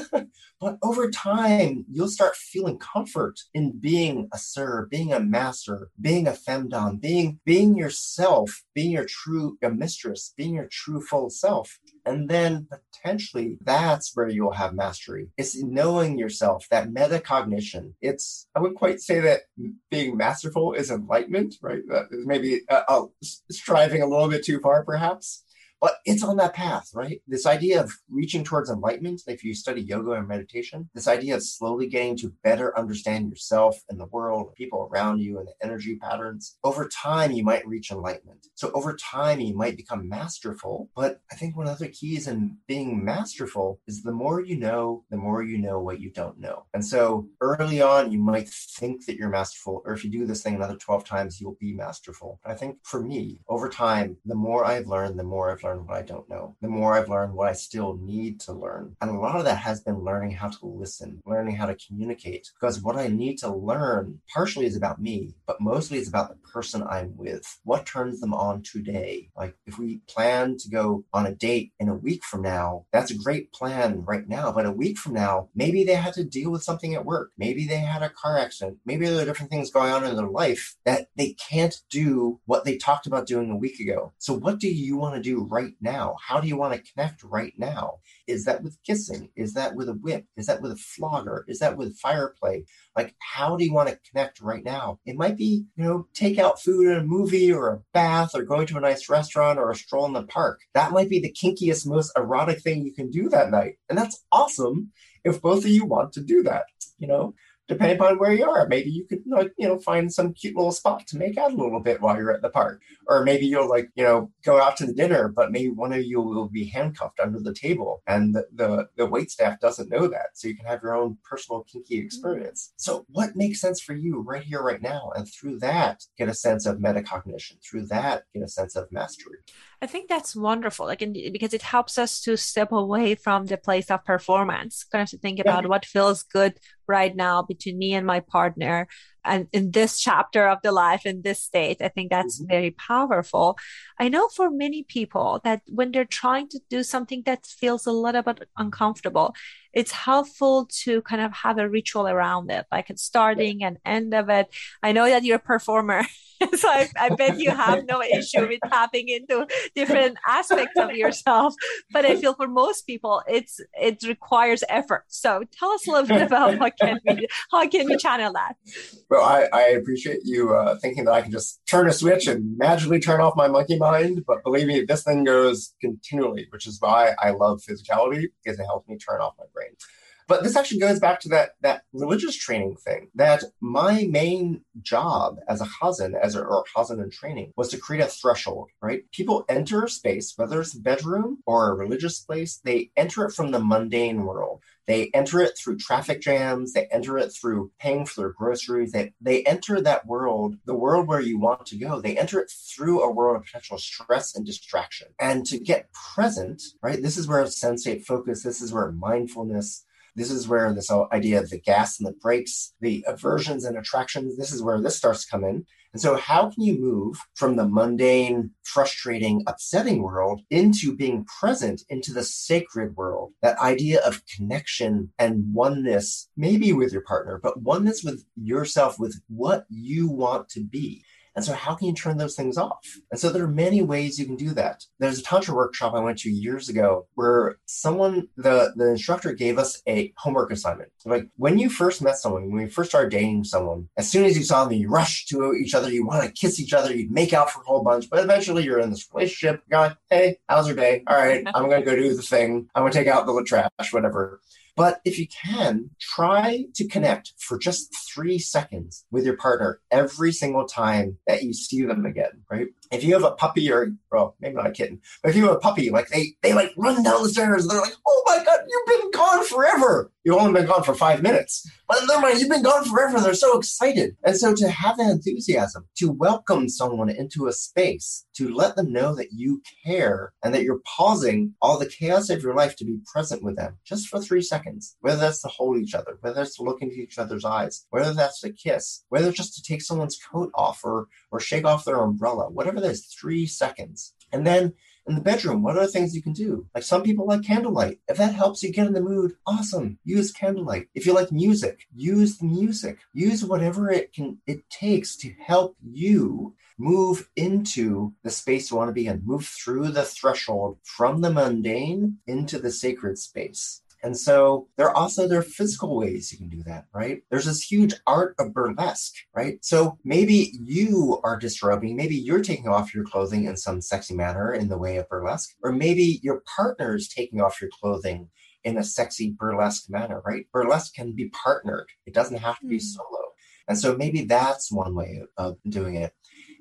but over time, you'll start feeling comfort in being a sir, being a master, being a femdom, being being yourself, being your true a mistress, being your true full self. And then potentially that's where you'll have mastery. It's knowing yourself, that metacognition. It's, I would quite say that being masterful is enlightenment, right? That is maybe uh, uh, striving a little bit too far, perhaps. But it's on that path, right? This idea of reaching towards enlightenment, if you study yoga and meditation, this idea of slowly getting to better understand yourself and the world, people around you, and the energy patterns, over time, you might reach enlightenment. So over time, you might become masterful. But I think one of the keys in being masterful is the more you know, the more you know what you don't know. And so early on, you might think that you're masterful, or if you do this thing another 12 times, you'll be masterful. I think for me, over time, the more I've learned, the more I've learned learn what I don't know, the more I've learned what I still need to learn. And a lot of that has been learning how to listen, learning how to communicate. Because what I need to learn partially is about me, but mostly it's about the person I'm with. What turns them on today? Like if we plan to go on a date in a week from now, that's a great plan right now. But a week from now, maybe they had to deal with something at work. Maybe they had a car accident. Maybe there are different things going on in their life that they can't do what they talked about doing a week ago. So what do you want to do right right now? How do you want to connect right now? Is that with kissing? Is that with a whip? Is that with a flogger? Is that with fire play? Like, how do you want to connect right now? It might be, you know, take out food in a movie or a bath or going to a nice restaurant or a stroll in the park. That might be the kinkiest, most erotic thing you can do that night. And that's awesome if both of you want to do that, you know? Depending upon where you are. Maybe you could like, you know, find some cute little spot to make out a little bit while you're at the park. Or maybe you'll like, you know, go out to the dinner, but maybe one of you will be handcuffed under the table and the, the, the wait staff doesn't know that. So you can have your own personal kinky mm-hmm. experience. So what makes sense for you right here, right now? And through that, get a sense of metacognition. Through that, get a sense of mastery. I think that's wonderful. Like, in, because it helps us to step away from the place of performance, kind of to think about yeah. what feels good right now between me and my partner and in this chapter of the life in this state i think that's mm-hmm. very powerful. I know for many people that when they're trying to do something that feels a little bit uncomfortable it's helpful to kind of have a ritual around it like a starting and end of it. I know that you're a performer (laughs) so I, I bet you have no issue with tapping into different aspects of yourself but i feel for most people it's it requires effort. So tell us a little bit about what can we how can we channel that well, I, I appreciate you uh, thinking that I can just turn a switch and magically turn off my monkey mind. But believe me, this thing goes continually, which is why I love physicality because it helps me turn off my brain. But this actually goes back to that that religious training thing. That my main job as a chazan, as a or chazan in training, was to create a threshold. Right? People enter a space, whether it's a bedroom or a religious place, they enter it from the mundane world. They enter it through traffic jams. They enter it through paying for their groceries. They, they enter that world, the world where you want to go. They enter it through a world of potential stress and distraction. And to get present, right? This is where sense sensate focus, this is where mindfulness, this is where this idea of the gas and the brakes, the aversions and attractions, this is where this starts to come in. And so, how can you move from the mundane, frustrating, upsetting world into being present into the sacred world? That idea of connection and oneness, maybe with your partner, but oneness with yourself, with what you want to be. And so, how can you turn those things off? And so, there are many ways you can do that. There's a Tantra workshop I went to years ago where someone, the, the instructor gave us a homework assignment. So like, when you first met someone, when you first started dating someone, as soon as you saw them, you rush to each other, you want to kiss each other, you make out for a whole bunch, but eventually you're in this relationship. You're like, hey, how's your day? All right, (laughs) I'm going to go do the thing. I'm going to take out the trash, whatever. But if you can, try to connect for just three seconds with your partner every single time that you see them again, right? If you have a puppy or, well, maybe not a kitten, but if you have a puppy, like they, they like run down the stairs, and they're like, oh my God, you've been gone forever. You've only been gone for five minutes. But in their mind, you've been gone forever. They're so excited. And so to have that enthusiasm, to welcome someone into a space, to let them know that you care and that you're pausing all the chaos of your life to be present with them just for three seconds, whether that's to hold each other, whether that's to look into each other's eyes, whether that's to kiss, whether just to take someone's coat off or, or shake off their umbrella, whatever it is, three seconds. And then in the bedroom, what are things you can do? Like some people like candlelight. If that helps you get in the mood, awesome. Use candlelight. If you like music, use the music. Use whatever it can it takes to help you move into the space you want to be in. Move through the threshold from the mundane into the sacred space. And so there are also there are physical ways you can do that, right? There's this huge art of burlesque, right? So maybe you are disrobing, maybe you're taking off your clothing in some sexy manner in the way of burlesque, or maybe your partner is taking off your clothing in a sexy burlesque manner, right? Burlesque can be partnered. It doesn't have to be mm. solo. And so maybe that's one way of doing it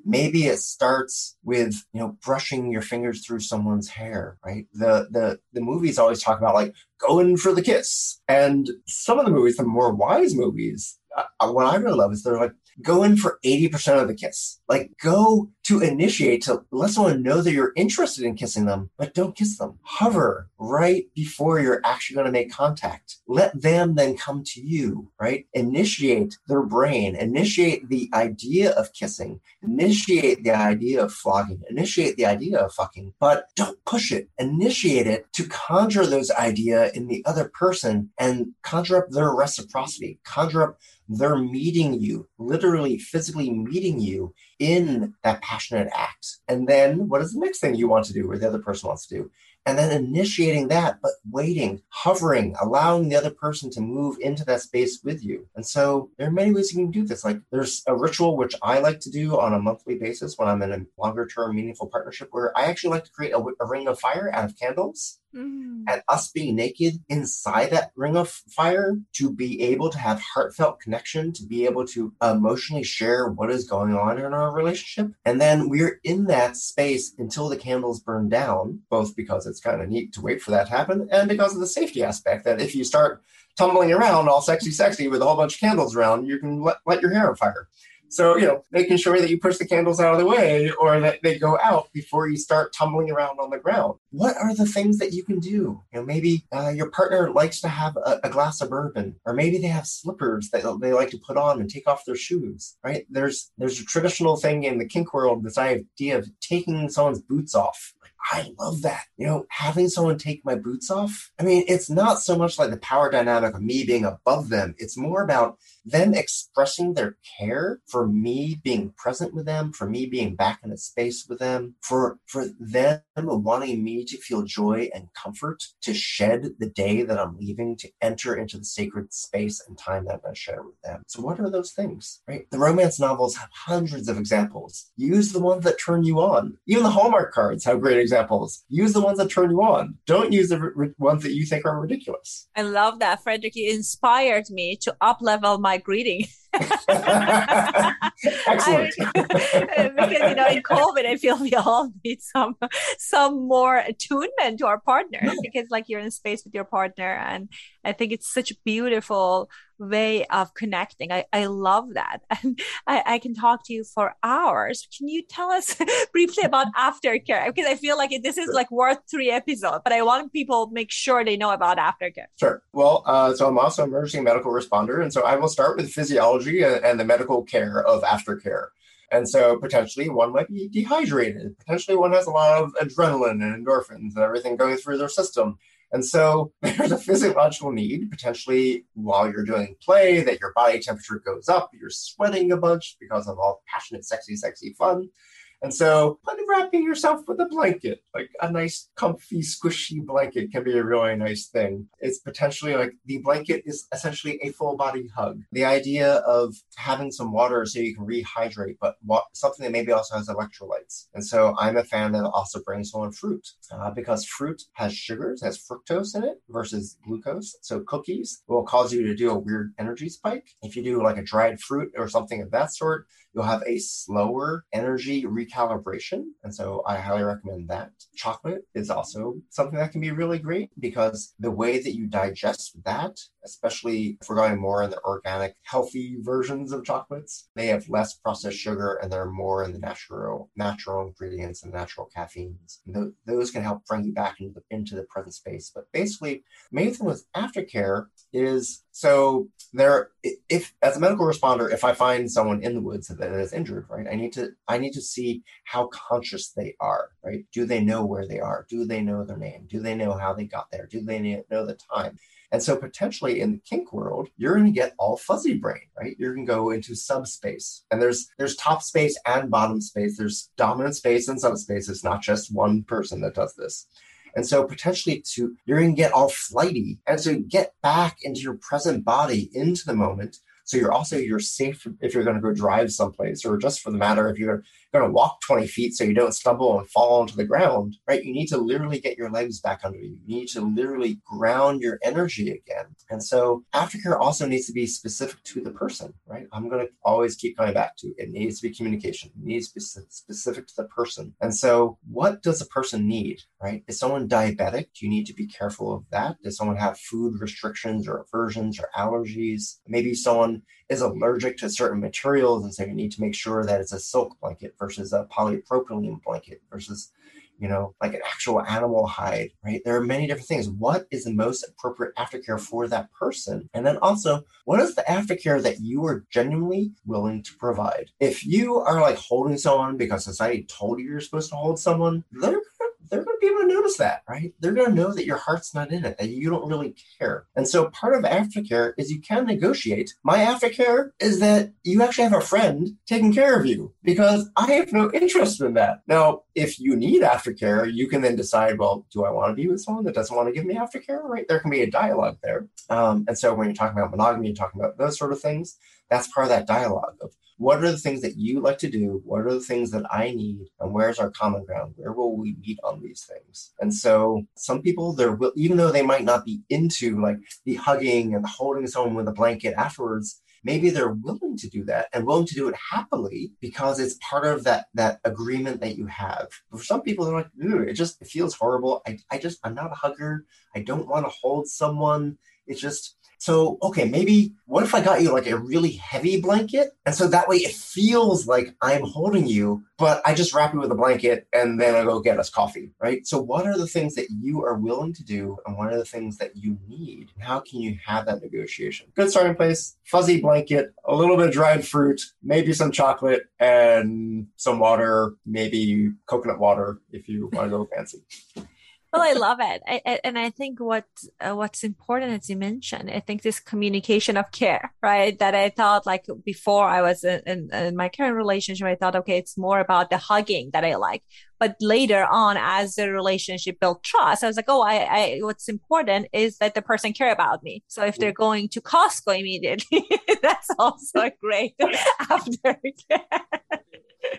maybe it starts with you know brushing your fingers through someone's hair right? The the the movies always talk about like going for the kiss. And some of the movies the more wise movies uh, what i really love is they're like go in for 80% of the kiss. Like go to initiate to let someone know that you're interested in kissing them, but don't kiss them. Hover right before you're actually going to make contact. Let them then come to you, right? Initiate their brain, initiate the idea of kissing, initiate the idea of flogging, initiate the idea of fucking, but don't push it. Initiate it to conjure those idea in the other person and conjure up their reciprocity, conjure up they're meeting you, literally physically meeting you in that passionate act. And then what is the next thing you want to do or the other person wants to do? and then initiating that, but waiting, hovering, allowing the other person to move into that space with you. And so there are many ways you can do this. Like there's a ritual which I like to do on a monthly basis when I'm in a longer term meaningful partnership where I actually like to create a, a ring of fire out of candles. Mm. And us being naked inside that ring of fire to be able to have heartfelt connection, to be able to emotionally share what is going on in our relationship. And then we're in that space until the candles burn down, both because it's kind of neat to wait for that to happen and because of the safety aspect that if you start tumbling around all sexy, sexy with a whole bunch of candles around, you can let, let your hair on fire. So, you know, making sure that you push the candles out of the way or that they go out before you start tumbling around on the ground. What are the things that you can do? You know, maybe uh, your partner likes to have a, a, glass of bourbon, or maybe they have slippers that they like to put on and take off their shoes, right? There's there's a traditional thing in the kink world, this idea of taking someone's boots off I love that. You know, having someone take my boots off. I mean, it's not so much like the power dynamic of me being above them. It's more about them expressing their care for me being present with them, for me being back in a space with them, for for them wanting me to feel joy and comfort, to shed the day that I'm leaving, to enter into the sacred space and time that to share with them. So what are those things? Right? The romance novels have hundreds of examples. Use the ones that turn you on. Even the Hallmark cards have great examples. Use the ones that turn you on. Don't use the r- ones that you think are ridiculous. I love that, Frederick. You inspired me to up level my greeting. (laughs) (laughs) Excellent. I (laughs) because you know, in COVID, I feel we all need some some more attunement to our partner because, like, you're in space with your partner, and I think it's such a beautiful way of connecting. I, I love that, (laughs) and I, I can talk to you for hours. Can you tell us (laughs) briefly about aftercare? Because I feel like this is like worth three episodes, but I want people make sure they know about aftercare. Sure. Well, uh, so I'm also emergency medical responder, and so I will start with physiology and the medical care of aftercare. And so potentially one might be dehydrated. Potentially one has a lot of adrenaline and endorphins and everything going through their system. And so (laughs) there's a physiological need, potentially while you're doing play, that your body temperature goes up, you're sweating a bunch because of all the passionate, sexy, sexy fun. And so unwrapping yourself with a blanket, like a nice, comfy, squishy blanket can be a really nice thing. It's potentially like the blanket is essentially a full body hug. The idea of having some water so you can rehydrate, but something that maybe also has electrolytes. And so I'm a fan that also brings someone fruit uh, because fruit has sugars, has fructose in it versus glucose. So cookies will cause you to do a weird energy spike. If you do like a dried fruit or something of that sort, you'll have a slower energy recalibration. And so I highly recommend that. Chocolate is also something that can be really great because the way that you digest that, especially if we're going more in the organic, healthy versions of chocolates, they have less processed sugar and they're more in the natural, natural ingredients and natural caffeines. And those can help bring you back into the, into the present space. But basically, the main thing with aftercare is so there if as a medical responder if i find someone in the woods that is injured right i need to i need to see how conscious they are right do they know where they are do they know their name do they know how they got there do they know the time and so potentially in the kink world, you're going to get all fuzzy brain, right? You're going to go into subspace. And there's there's top space and bottom space. There's dominant space and subspace. It's not just one person that does this. And so potentially to you're going to get all flighty and so get back into your present body into the moment. So you're also you're safe if you're going to go drive someplace or just for the matter if you're going to walk 20 feet so you don't stumble and fall onto the ground, right? You need to literally get your legs back under you. You need to literally ground your energy again. And so aftercare also needs to be specific to the person, right? I'm going to always keep coming back to it needs to be communication. It needs to be specific to the person. And so what does a person need, right? Is someone diabetic? Do you need to be careful of that? Does someone have food restrictions or aversions or allergies? Maybe someone is allergic to certain materials and so you need to make sure that it's a silk blanket versus a polypropylene blanket versus you know like an actual animal hide right? There are many different things. What is the most appropriate aftercare for that person? And then also what is the aftercare that you are genuinely willing to provide? If you are like holding someone because society told you you're supposed to hold someone they're they're going to be able to notice that, right? They're going to know that your heart's not in it, that you don't really care. And so part of aftercare is you can negotiate. My aftercare is that you actually have a friend taking care of you because I have no interest in that. Now, if you need aftercare, you can then decide, well, do I want to be with someone that doesn't want to give me aftercare, right? There can be a dialogue there. Um, and so when you're talking about monogamy, you're talking about those sort of things, that's part of that dialogue of what are the things that you like to do? What are the things that I need? And where's our common ground? Where will we meet on these things? And so some people, will, even though they might not be into like the hugging and holding someone with a blanket afterwards, maybe they're willing to do that and willing to do it happily because it's part of that that agreement that you have. But for some people, they're like, ooh, it just it feels horrible. I, I just I'm not a hugger. I don't want to hold someone. It's just so, okay, maybe what if I got you like a really heavy blanket? And so that way it feels like I'm holding you, but I just wrap you with a blanket and then I go get us coffee, right? So, what are the things that you are willing to do and what are the things that you need? How can you have that negotiation? Good starting place fuzzy blanket, a little bit of dried fruit, maybe some chocolate, and some water, maybe coconut water if you want to go (laughs) fancy well, I love it, I, and I think what uh, what's important, as you mentioned, I think this communication of care, right? That I thought like before I was in, in, in, my current relationship, I thought, okay, it's more about the hugging that I like. But later on, as the relationship built trust, I was like, oh, I, I what's important is that the person care about me. So if they're going to Costco immediately, (laughs) that's also great (laughs) aftercare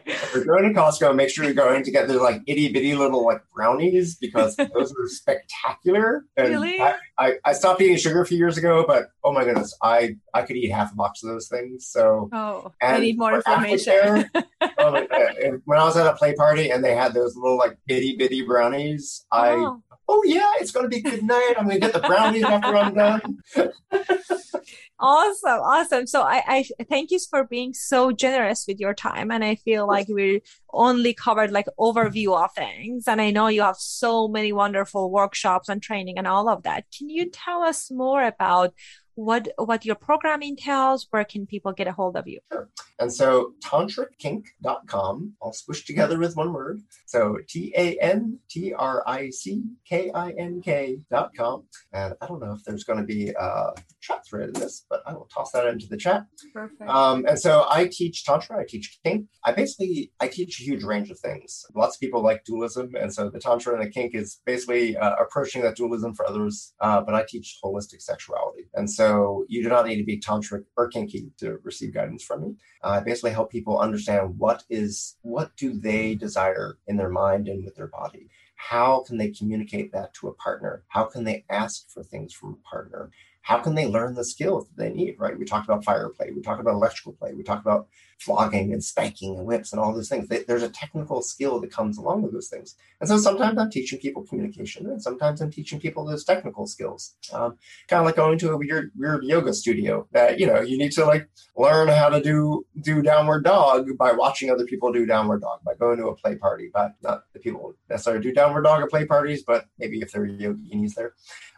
if you're going to Costco, make sure you're going to get the like itty bitty little like brownies because (laughs) those are spectacular. And really? I, I, I, stopped eating sugar a few years ago, but oh my goodness, I I could eat half a box of those things. So oh, I need more information. oh (laughs) um, uh, my, when I was at a play party and they had those little like itty bitty brownies, I oh, oh yeah, it's going to be good night. I'm going to get the brownies after I'm done. (laughs) awesome awesome. So I, I thank you for being so generous with your time and i feel like we only covered like overview of things and i know you have so many wonderful workshops and training and all of that. Can you tell us more about what what your program entails, where can people get a hold of you? Sure. And so tantrickink.com, all squished together with one word. So T A N T R I C K I N K.com. And I don't know if there's going to be a chat thread in this, but I will toss that into the chat. Perfect. Um, and so I teach Tantra, I teach kink. I basically, I teach a huge range of things. Lots of people like dualism. And so the Tantra and the kink is basically uh, approaching that dualism for others. Uh, but I teach holistic sexuality. And so you do not need to be tantric or kinky to receive guidance from me. I basically help people understand what is what do they desire in their mind and with their body. How can they communicate that to a partner? How can they ask for things from a partner? How can they learn the skills that they need? Right? We talked about fire play. We talked about electrical play. We talked about flogging and spanking and whips and all those things. There's a technical skill that comes along with those things. And so sometimes I'm teaching people communication, and sometimes I'm teaching people those technical skills. Um, kind of like going to a weird, weird yoga studio that you know you need to like learn how to do do downward dog by watching other people do downward dog, by going to a play party, but not the people necessarily do downward dog at play parties, but maybe if there are yoginis there.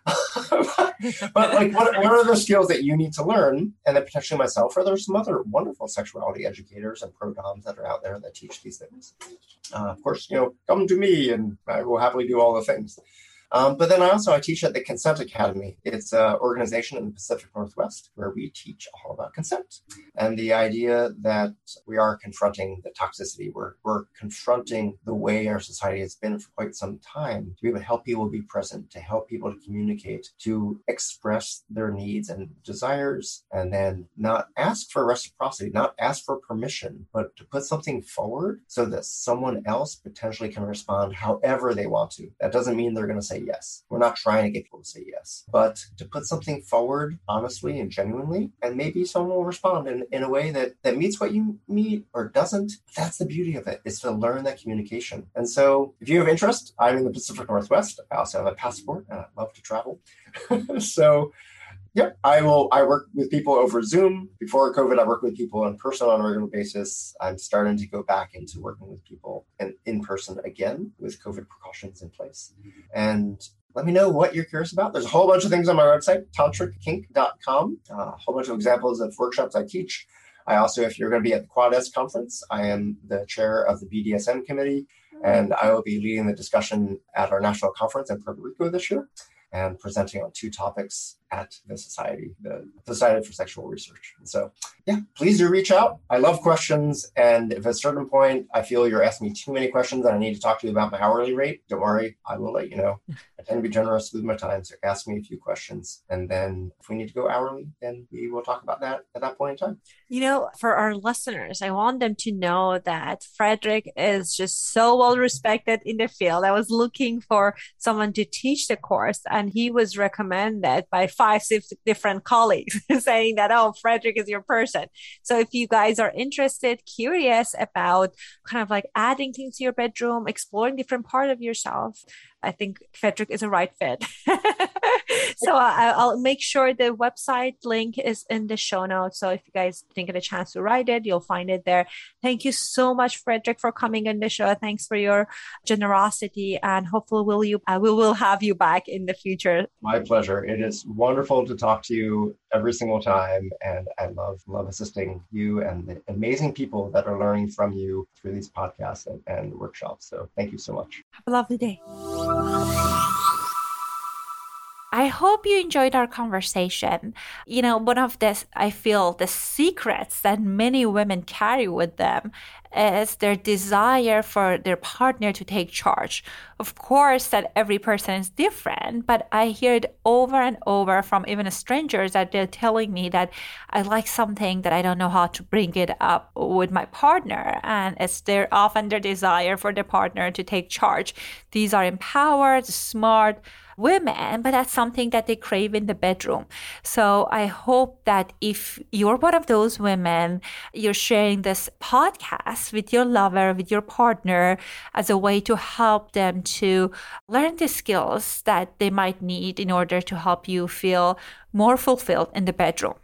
(laughs) but like what, what are the skills that you need to learn and then potentially myself or there's some other wonderful sexuality educators and pro doms that are out there that teach these things. Uh, of course, you know, come to me and I will happily do all the things. Um, but then I also I teach at the Consent Academy. It's an organization in the Pacific Northwest where we teach all about consent and the idea that we are confronting the toxicity. We're, we're confronting the way our society has been for quite some time to be able to help people be present, to help people to communicate, to express their needs and desires, and then not ask for reciprocity, not ask for permission, but to put something forward so that someone else potentially can respond however they want to. That doesn't mean they're going to say yes. We're not trying to get people to say yes, but to put something forward honestly and genuinely, and maybe someone will respond in, in a way that, that meets what you need or doesn't. That's the beauty of it, is to learn that communication. And so if you have interest, I'm in the Pacific Northwest. I also have a passport and I love to travel. (laughs) so yeah, I will. I work with people over Zoom. Before COVID, I worked with people in person on a regular basis. I'm starting to go back into working with people in, in person again with COVID precautions in place. And let me know what you're curious about. There's a whole bunch of things on my website, tantrickink.com, uh, a whole bunch of examples of workshops I teach. I also, if you're going to be at the Quad S conference, I am the chair of the BDSM committee, and I will be leading the discussion at our national conference in Puerto Rico this year and presenting on two topics at the Society, the Society for Sexual Research. And so, yeah, please do reach out. I love questions. And if at a certain point I feel you're asking me too many questions and I need to talk to you about my hourly rate, don't worry, I will let you know. (laughs) I tend to be generous with my time. So ask me a few questions. And then if we need to go hourly, then we will talk about that at that point in time. You know, for our listeners, I want them to know that Frederick is just so well respected in the field. I was looking for someone to teach the course, and he was recommended by five, six different colleagues (laughs) saying that, oh, Frederick is your person. So if you guys are interested, curious about kind of like adding things to your bedroom, exploring different part of yourself, I think Frederick is a right fit. (laughs) so I, will make sure the website link is in the show notes. So if you guys didn't get a chance to write it, you'll find it there. Thank you so much, Frederick, for coming on the show. Thanks for your generosity, and hopefully we'll you uh, we will have you back in the future. My pleasure. It is wonderful to talk to you every single time, and I love love assisting you and the amazing people that are learning from you through these podcasts and, and workshops. So thank you so much. Have a lovely day. I hope you enjoyed our conversation. You know, one of this, I feel the secrets that many women carry with them is their desire for their partner to take charge. Of course, that every person is different, but I hear it over and over from even strangers that they're telling me that I like something that I don't know how to bring it up with my partner. And it's their often their desire for their partner to take charge. These are empowered, smart, women, but that's something that they crave in the bedroom. So I hope that if you're one of those women, you're sharing this podcast with your lover, with your partner as a way to help them to learn the skills that they might need in order to help you feel more fulfilled in the bedroom.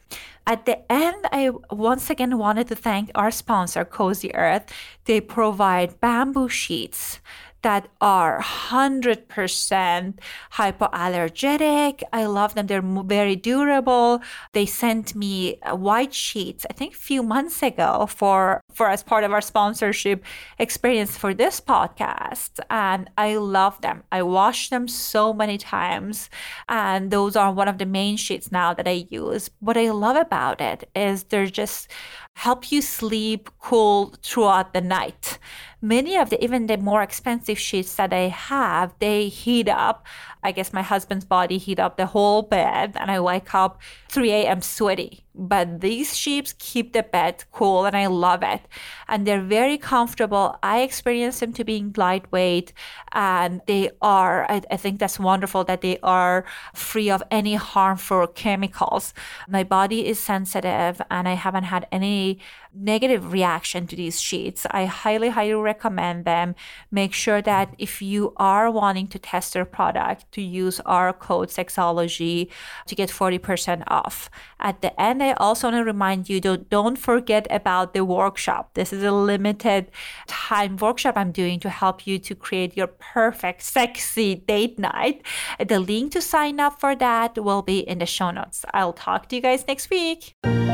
At the end, I once again wanted to thank our sponsor, Cozy Earth. They provide bamboo sheets that are 100% hypoallergenic. I love them. They're very durable. They sent me white sheets, I think a few months ago for, for as part of our sponsorship experience for this podcast. And I love them. I wash them so many times. And those are one of the main sheets now that I use. What I love about it is they're just help you sleep cool throughout the night many of the even the more expensive sheets that I have, they heat up. I guess my husband's body heat up the whole bed and I wake up 3 a.m. sweaty but these sheets keep the bed cool and I love it. And they're very comfortable. I experience them to being lightweight and they are, I, I, think that's wonderful that they are free of any harmful chemicals. My body is sensitive and I haven't had any negative reaction to these sheets. I highly, highly recommend them. Make sure that if you are wanting to test their product, to use our code Sexology to get 40% off. At the end, I also want to remind you to don't forget about the workshop. This is a limited time workshop I'm doing to help you to create your perfect sexy date night. The link to sign up for that will be in the show notes. I'll talk to you guys next week.